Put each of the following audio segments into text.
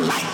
light.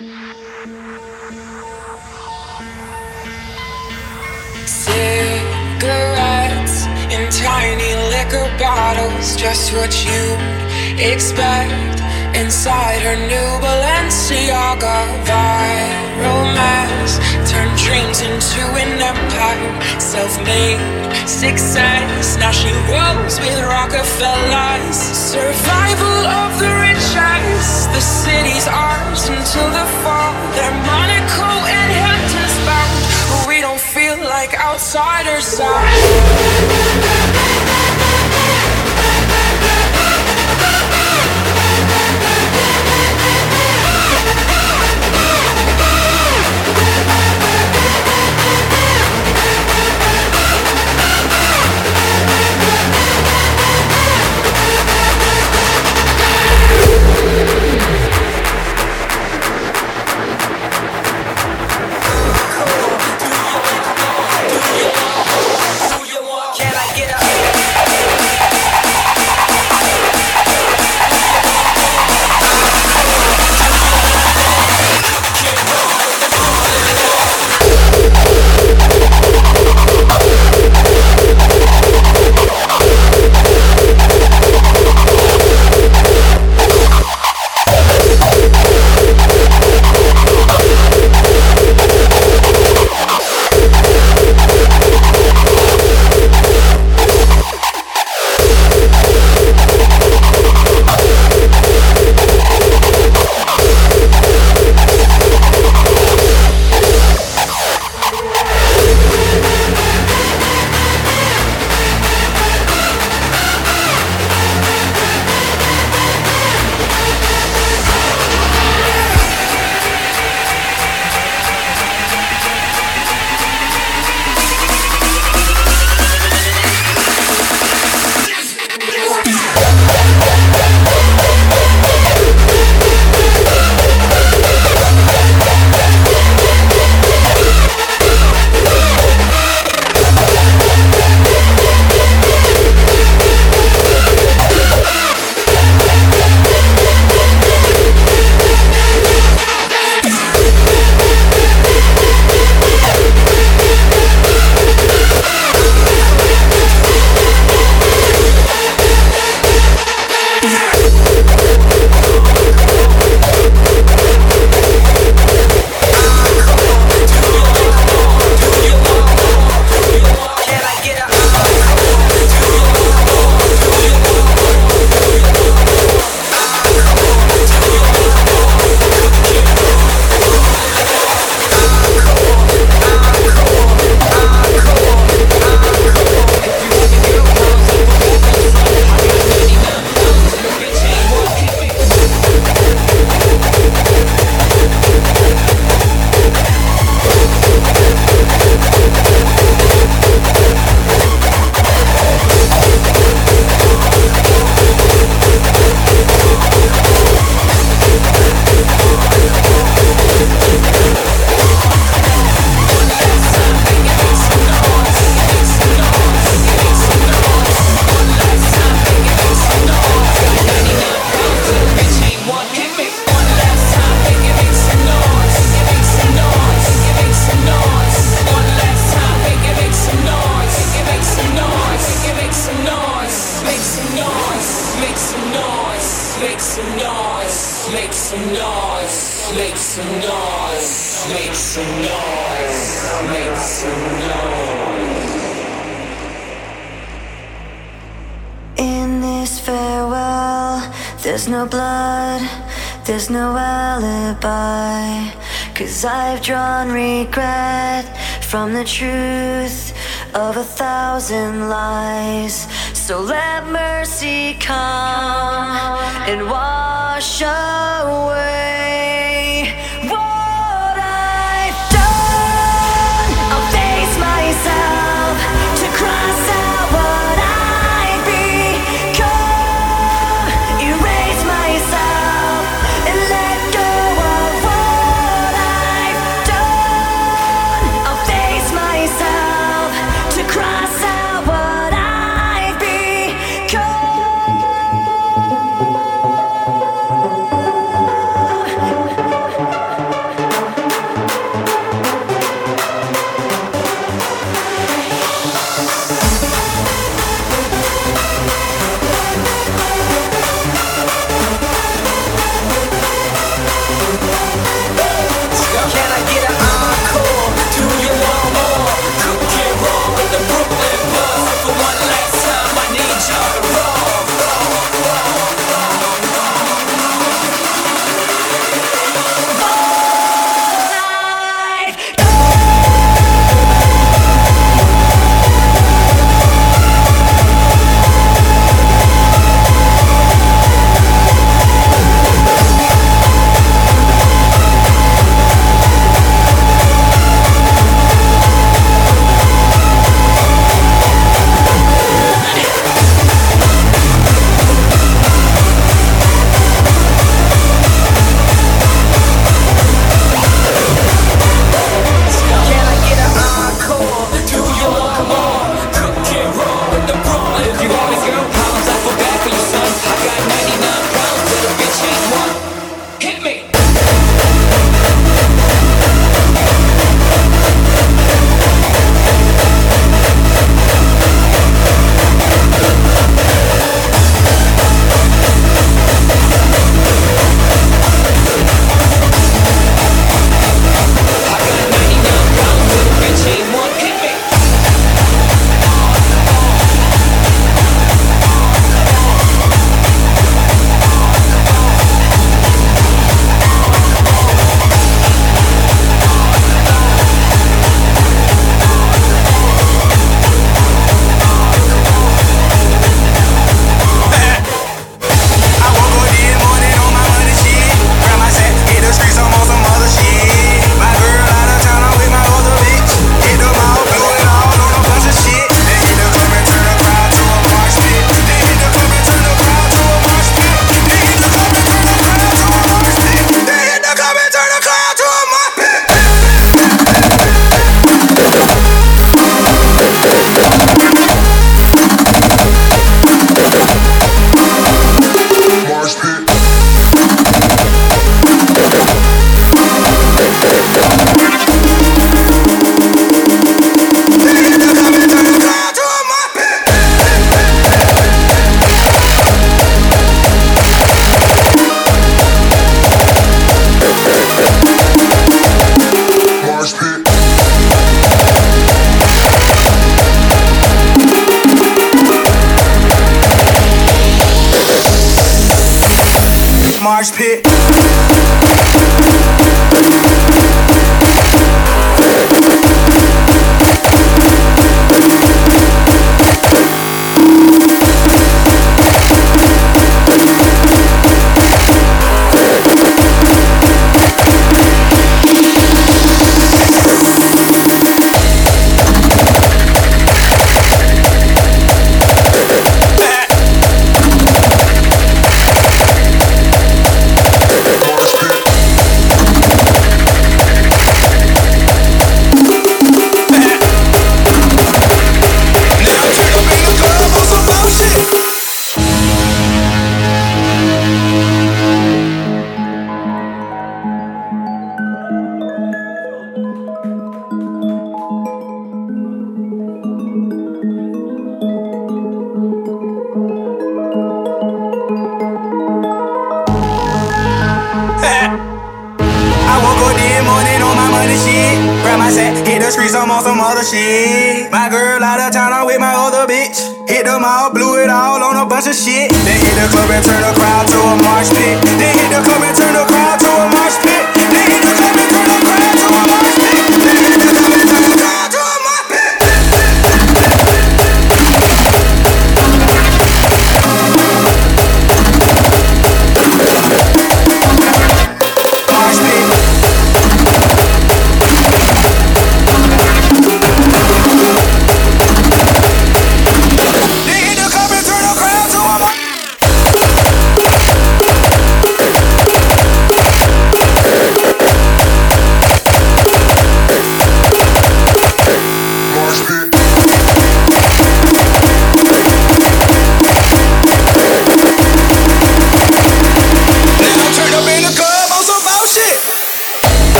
Cigarettes in tiny liquor bottles, just what you'd expect inside her new Balenciaga viral mess. Turned dreams into an empire. Self-made success Now she rolls with Rockefellers. Survival of the richest The city's ours until the fall. They're Monaco and Hamptons bound we don't feel like outsiders from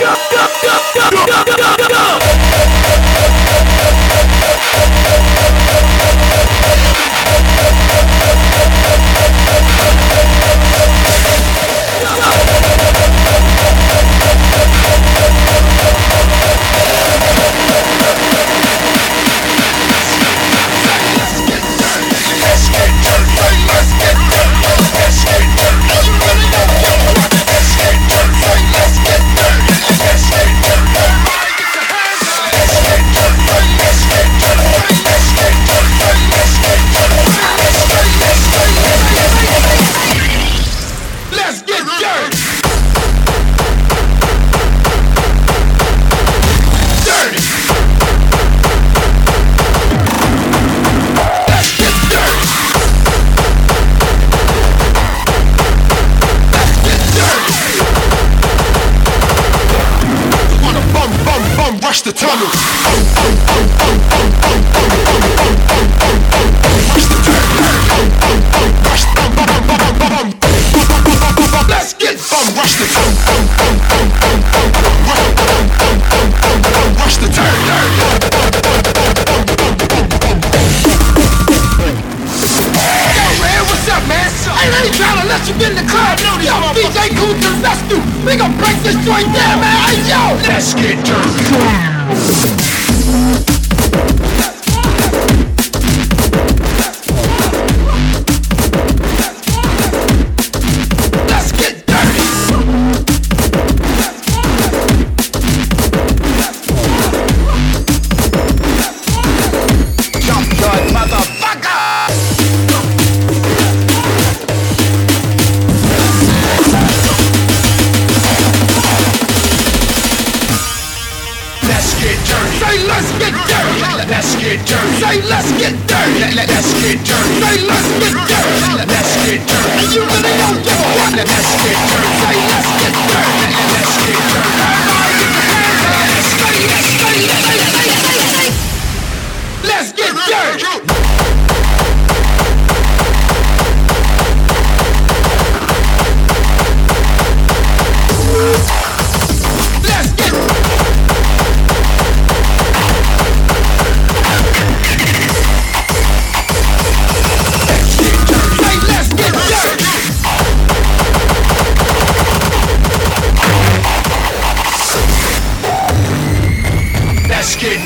yeah.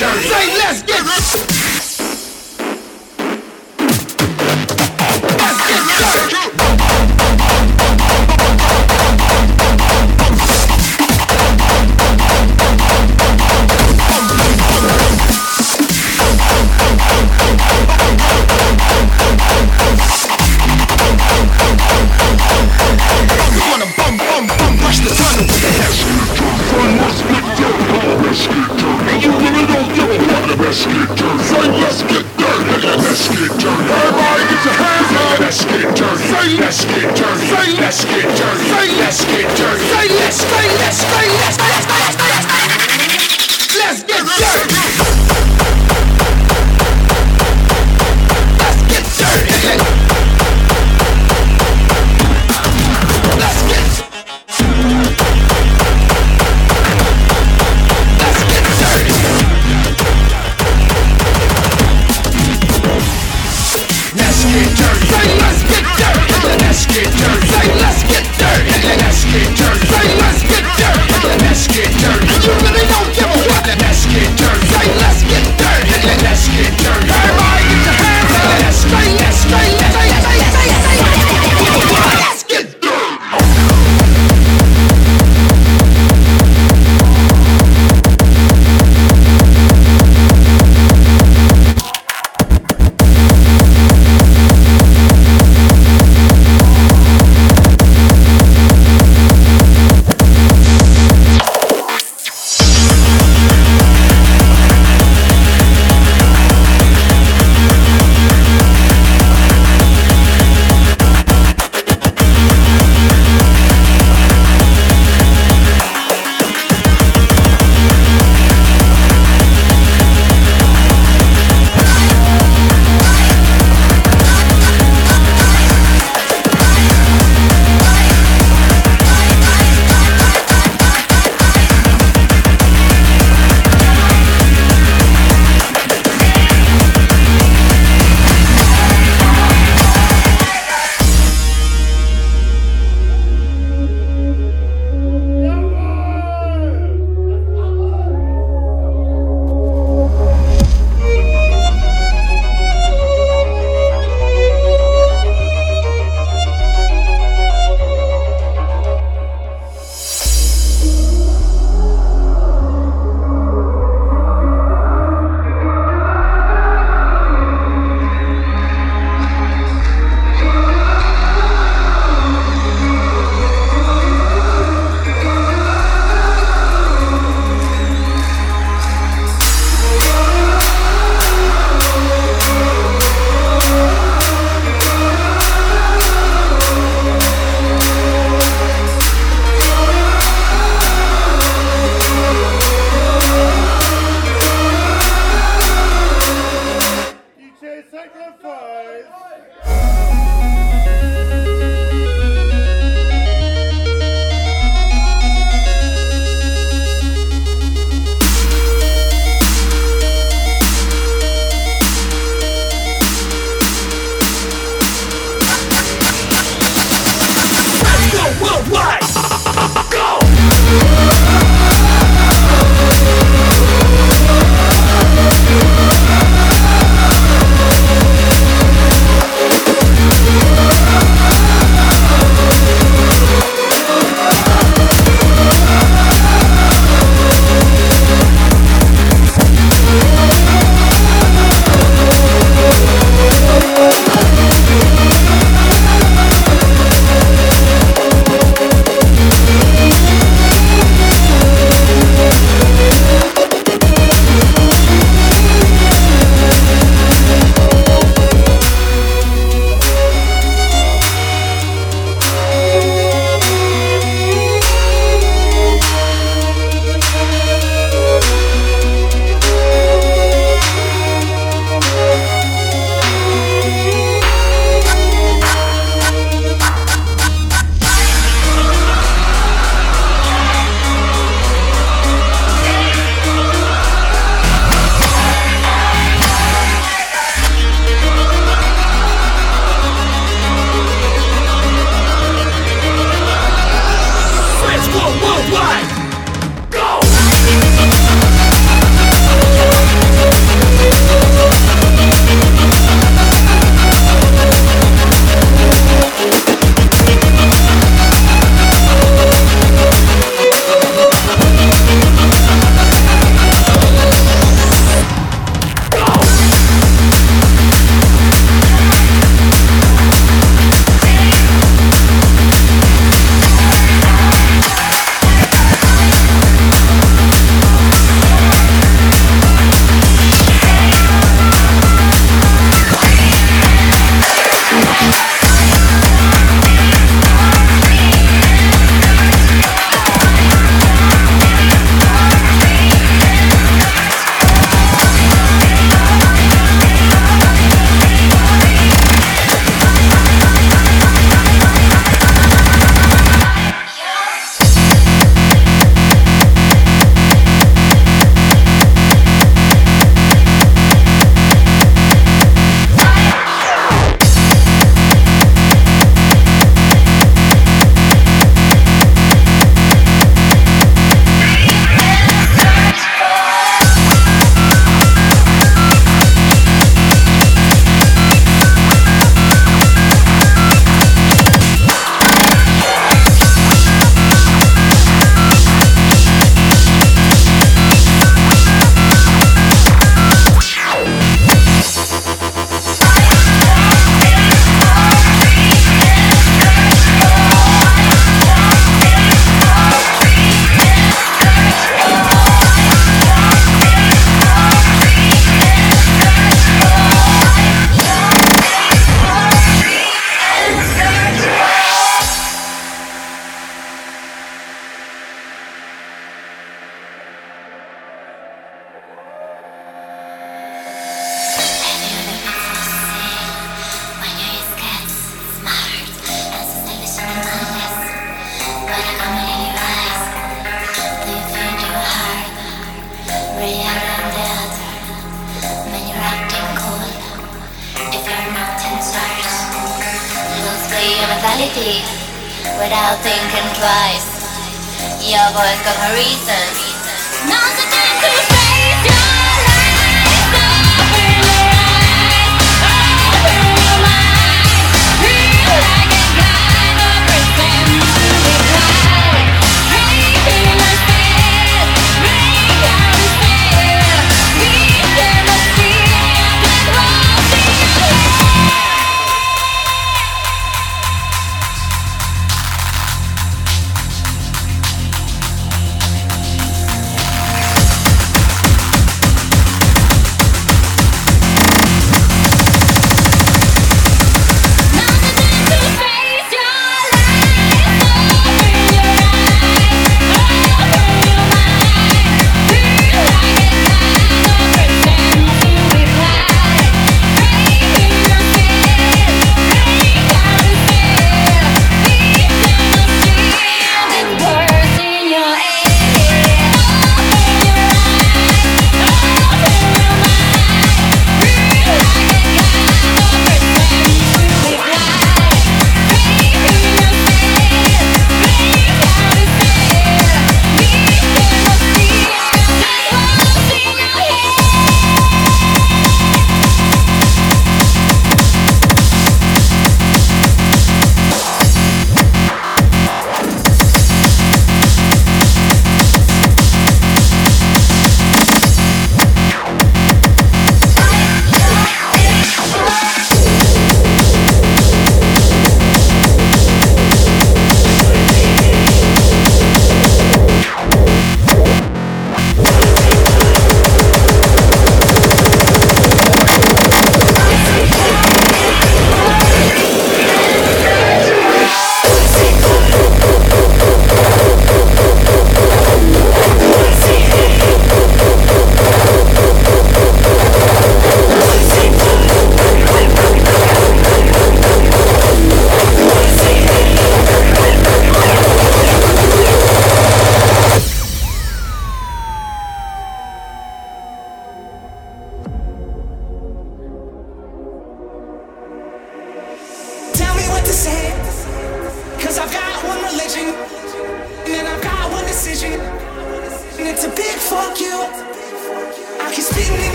Say.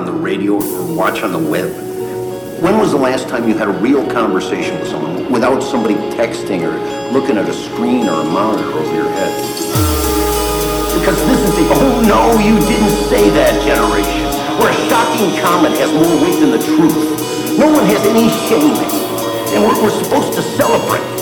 On the radio or watch on the web. When was the last time you had a real conversation with someone without somebody texting or looking at a screen or a monitor over your head? Because this is the oh no, you didn't say that generation, where a shocking comment has more weight than the truth. No one has any shame, and we're, we're supposed to celebrate.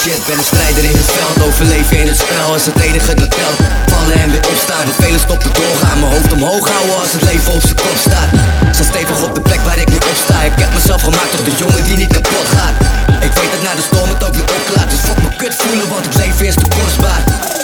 Shit, ben een strijder in het veld. Overleven in het spel is het enige dat telt. Vallen en weer opstaan, de vele stoppen doorgaan. Mijn hoofd omhoog houden als het leven op zijn kop staat. Sta stevig op de plek waar ik nu opsta Ik heb mezelf gemaakt tot de jongen die niet kapot gaat. Ik weet dat na de storm het ook weer opklaart Dus fuck me kut voelen, want het leven is te kostbaar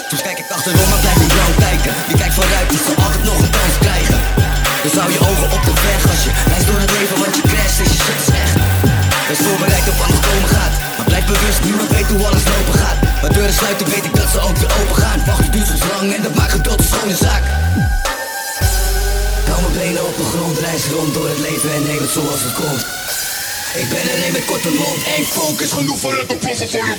sluiten weet ik dat ze ook weer open gaan. Wachten duurt soms lang en dat maakt geduld een schone zaak. Hou mijn benen op de grond, reis rond door het leven en neem het zoals het komt. Ik ben er een met korte mond en focus. Genoeg voor het ontploffen van je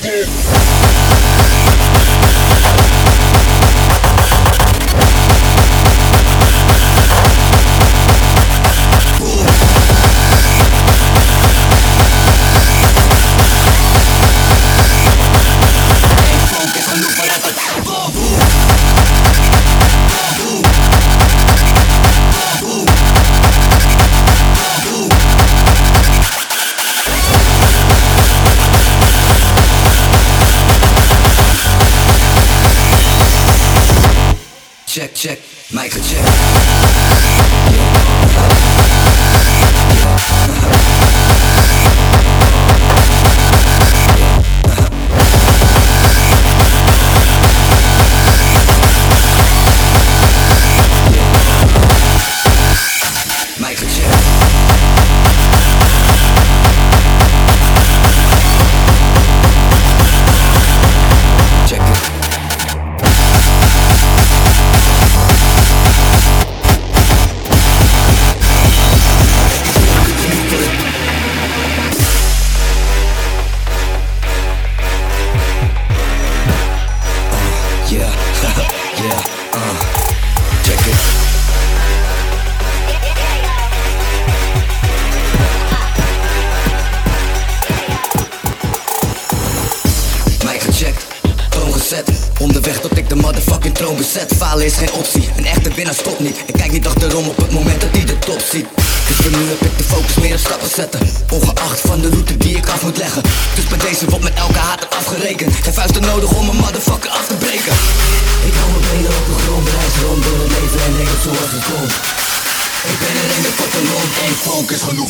check, Michael check. Michael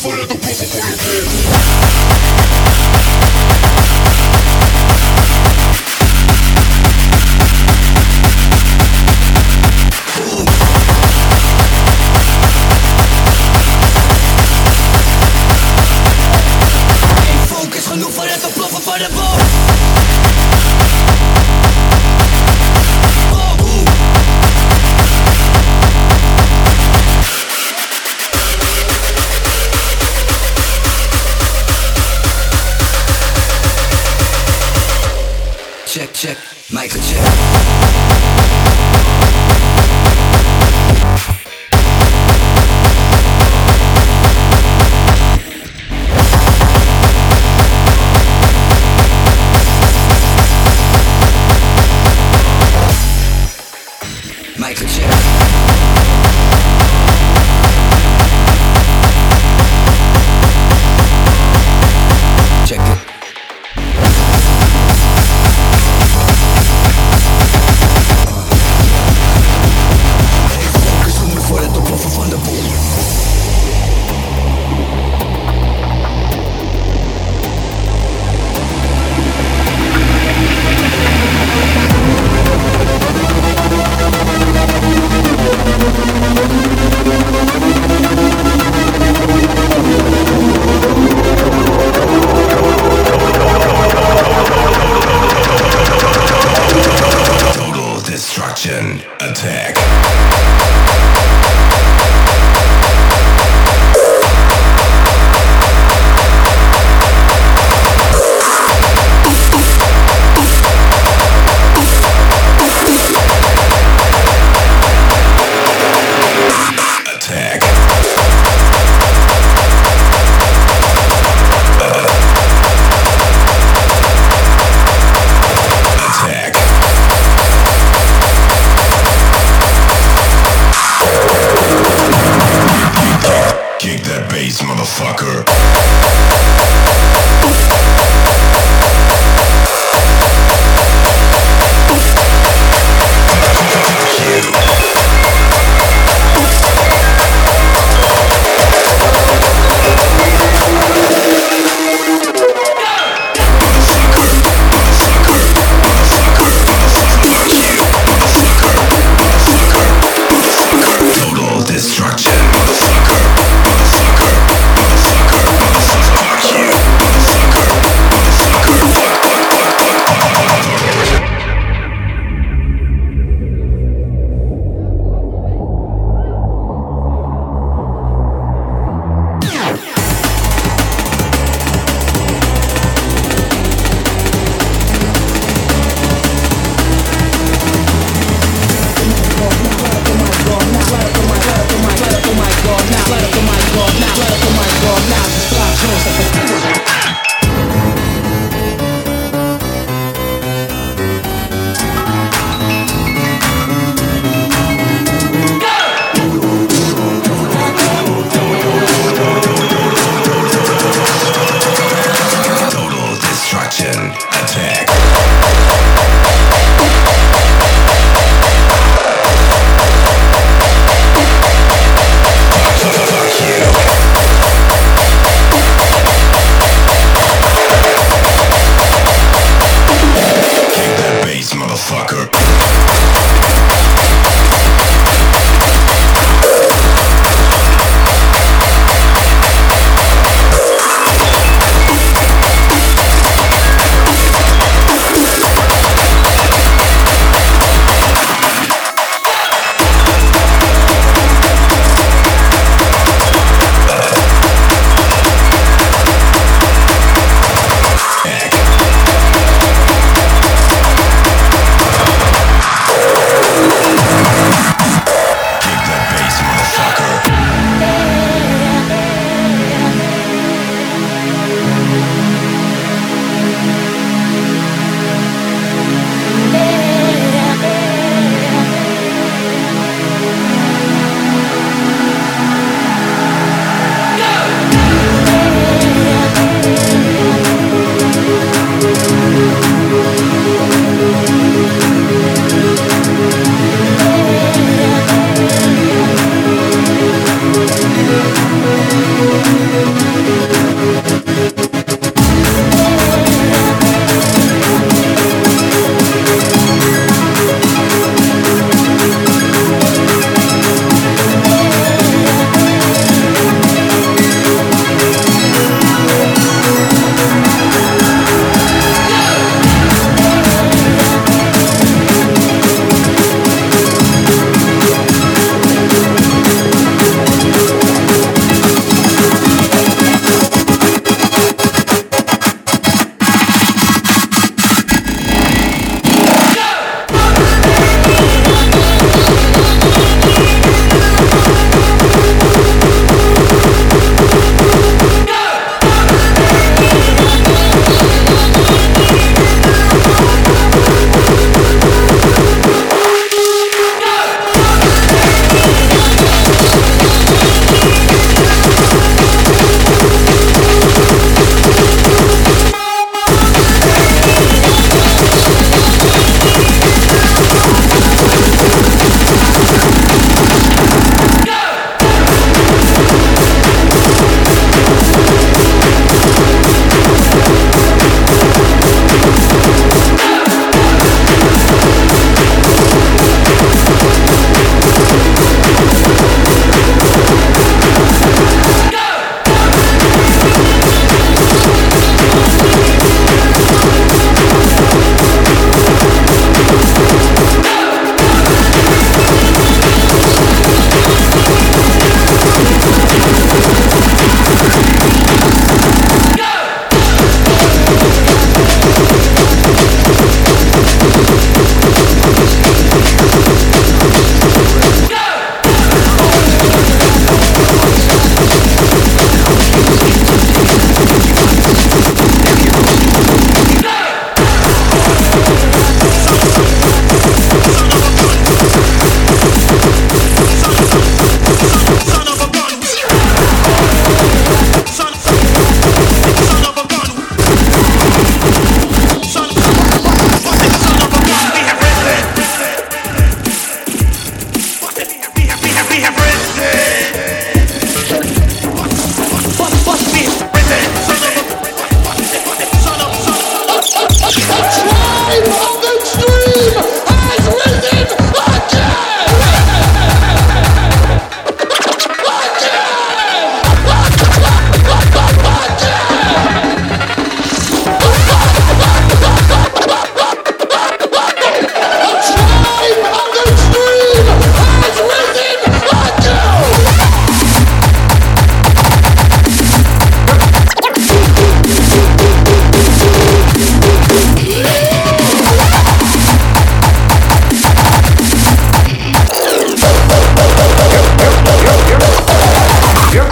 Fire the bomb before you can.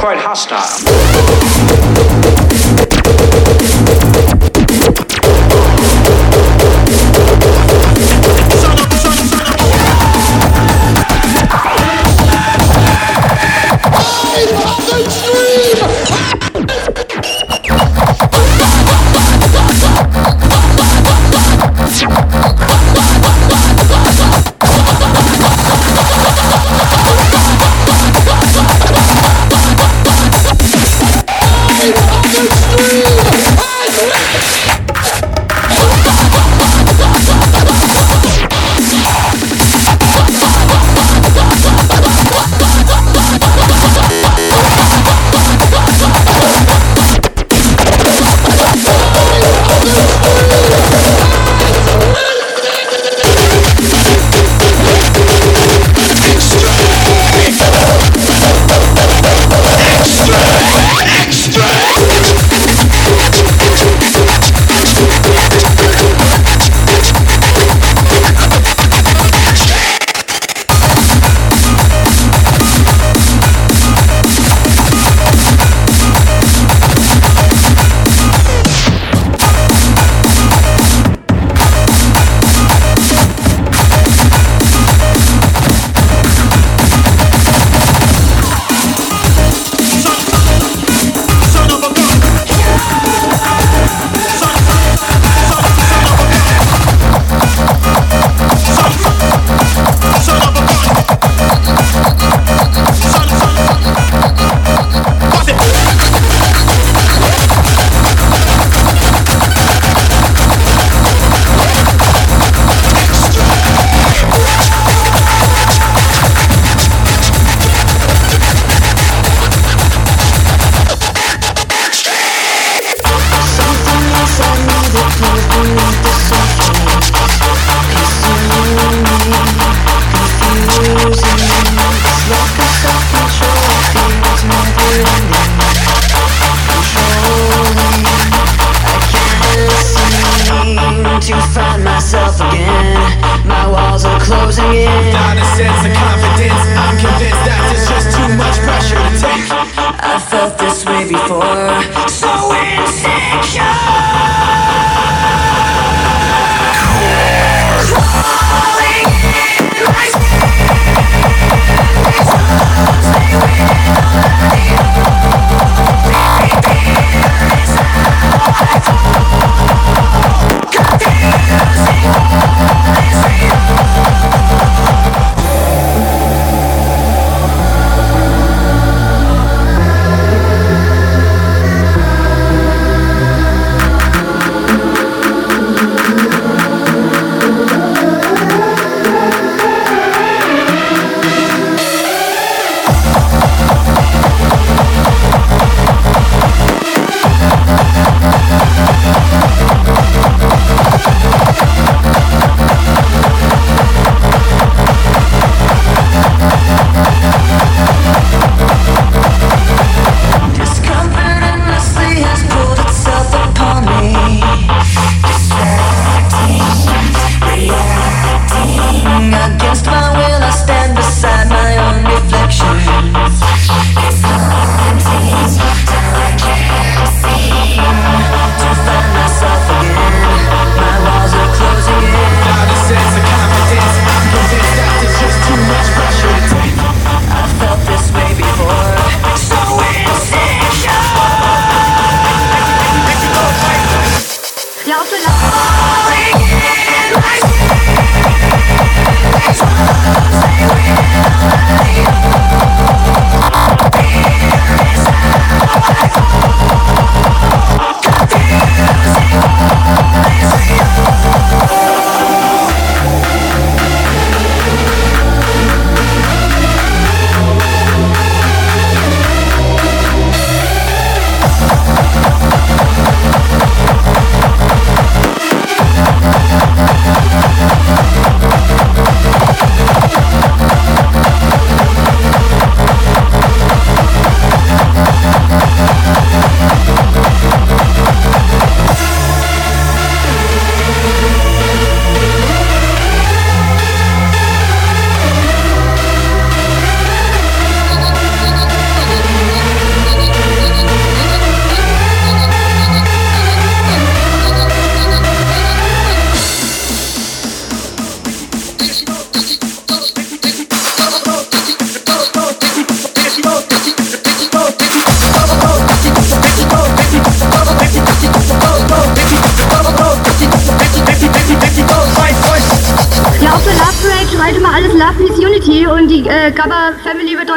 quite hostile.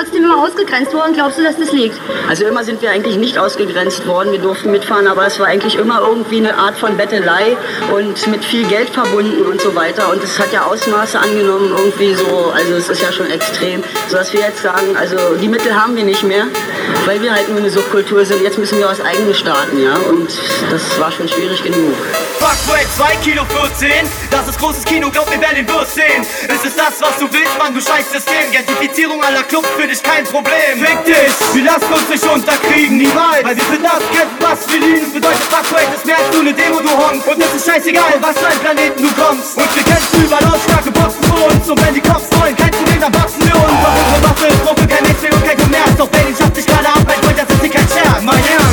Trotzdem immer ausgegrenzt worden. Glaubst du, dass das liegt? Also immer sind wir eigentlich nicht ausgegrenzt worden. Wir durften mitfahren, aber es war eigentlich immer irgendwie eine Art von Bettelei und mit viel Geld verbunden und so weiter. Und es hat ja Ausmaße angenommen irgendwie so, also es ist ja schon extrem, sodass wir jetzt sagen, also die Mittel haben wir nicht mehr, weil wir halt nur eine Subkultur sind. Jetzt müssen wir was eigenes starten, ja. Und das war schon schwierig genug. Fuckway 2 Kilo 14, das ist großes Kino, glaub mir, wer den wirst sehen. Ist es das, was du willst, Mann, du scheiß System. Gentrifizierung aller Clubs für dich kein Problem. Fick dich, wir lassen uns nicht unterkriegen, niemals. Weil wir für das kämpfen, was wir lieben. Bedeutet Fuckway, das mehr als nur eine Demo, du Honk. Und es ist scheißegal, was für ein Planeten du kommst. Und wir kämpfen überall aus, starke Boxen für uns. Und wenn die Cops wollen, kein Problem, dann wachsen wir uns. Doch unsere Waffe ist Gruppe, kein Mainstream und kein Kommerz. Doch Berlin schafft sich gerade ab, Freund, das ist hier kein Scherz. Mein Ernst,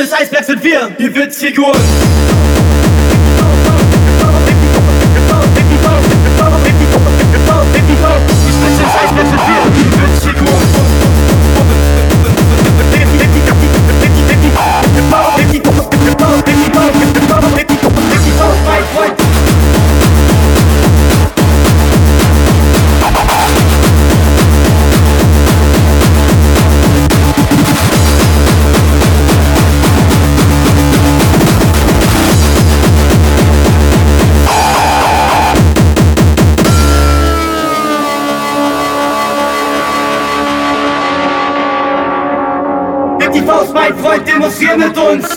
des Eisbergs sind wir, die Witzfiguren. Die Spitze des mein Freund, demonstrier mit uns.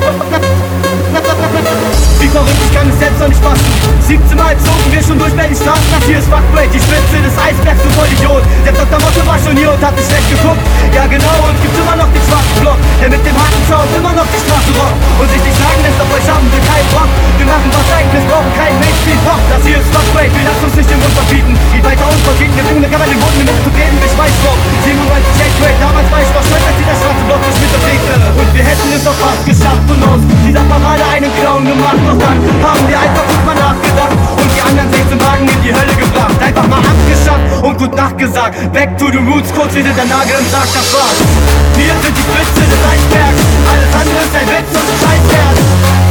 Música Ich kann es selbst nicht fassen 17 Mal zogen wir schon durch Berlin Straßen Das hier ist Fuckbreak, die Spitze des Eisbergs, du Vollidiot. Der Dr. Motto war schon hier und hat nicht schlecht geguckt. Ja genau, und gibt immer noch den schwarzen Block. Der mit dem harten Sound immer noch die Straße rockt Und sich nicht sagen lässt, auf euch haben wir keinen Bock Wir machen was eigenes, brauchen keinen Mainstream-Pop Das hier ist Fuckbreak, wir lassen uns nicht den Mund verbieten. Geht weiter uns verbieten, wir bringen mittlerweile den Boden mit zu geben, ich weiß noch 97 Shake damals war ich noch stolz, als dieser schwarze Block sich mit bewegte Und wir hätten es doch fast geschafft und aus dieser Parade einen Clown gemacht. Doch dann haben wir einfach gut mal nachgedacht Und die anderen 16 Wagen in die Hölle gebracht. Einfach mal abgeschafft und gut Nacht gesagt Back to the roots, kurz wie der Nagel im Sarg, das war's. Wir sind die Spitze des Eisbergs. Alles andere ist ein Witz und ein Scheißwert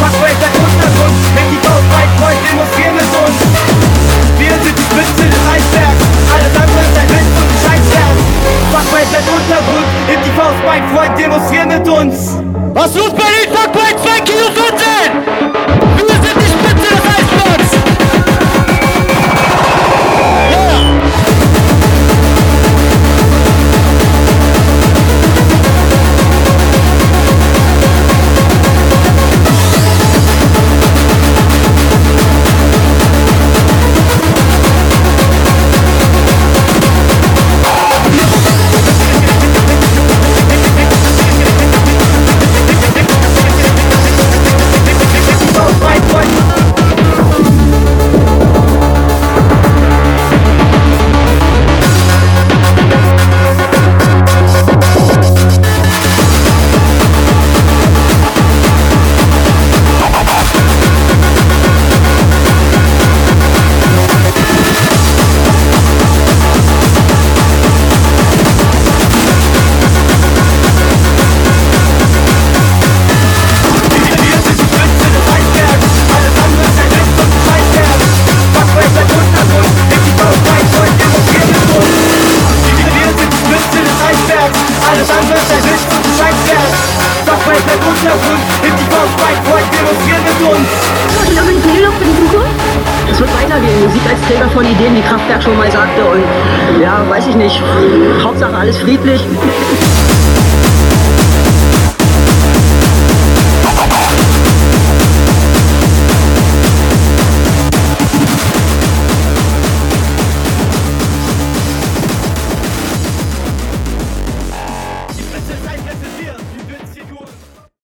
Fuckway der Untergrund, wenn die Faust weit freut, demonstrieren mit uns. Wir sind die Spitze des Eisbergs. Alles andere ist ein Witz und ein Scheißwert Fuckway der Untergrund, hebt die Faust weit freut, demonstrieren mit uns Basrut Bey'in takla etmek 210.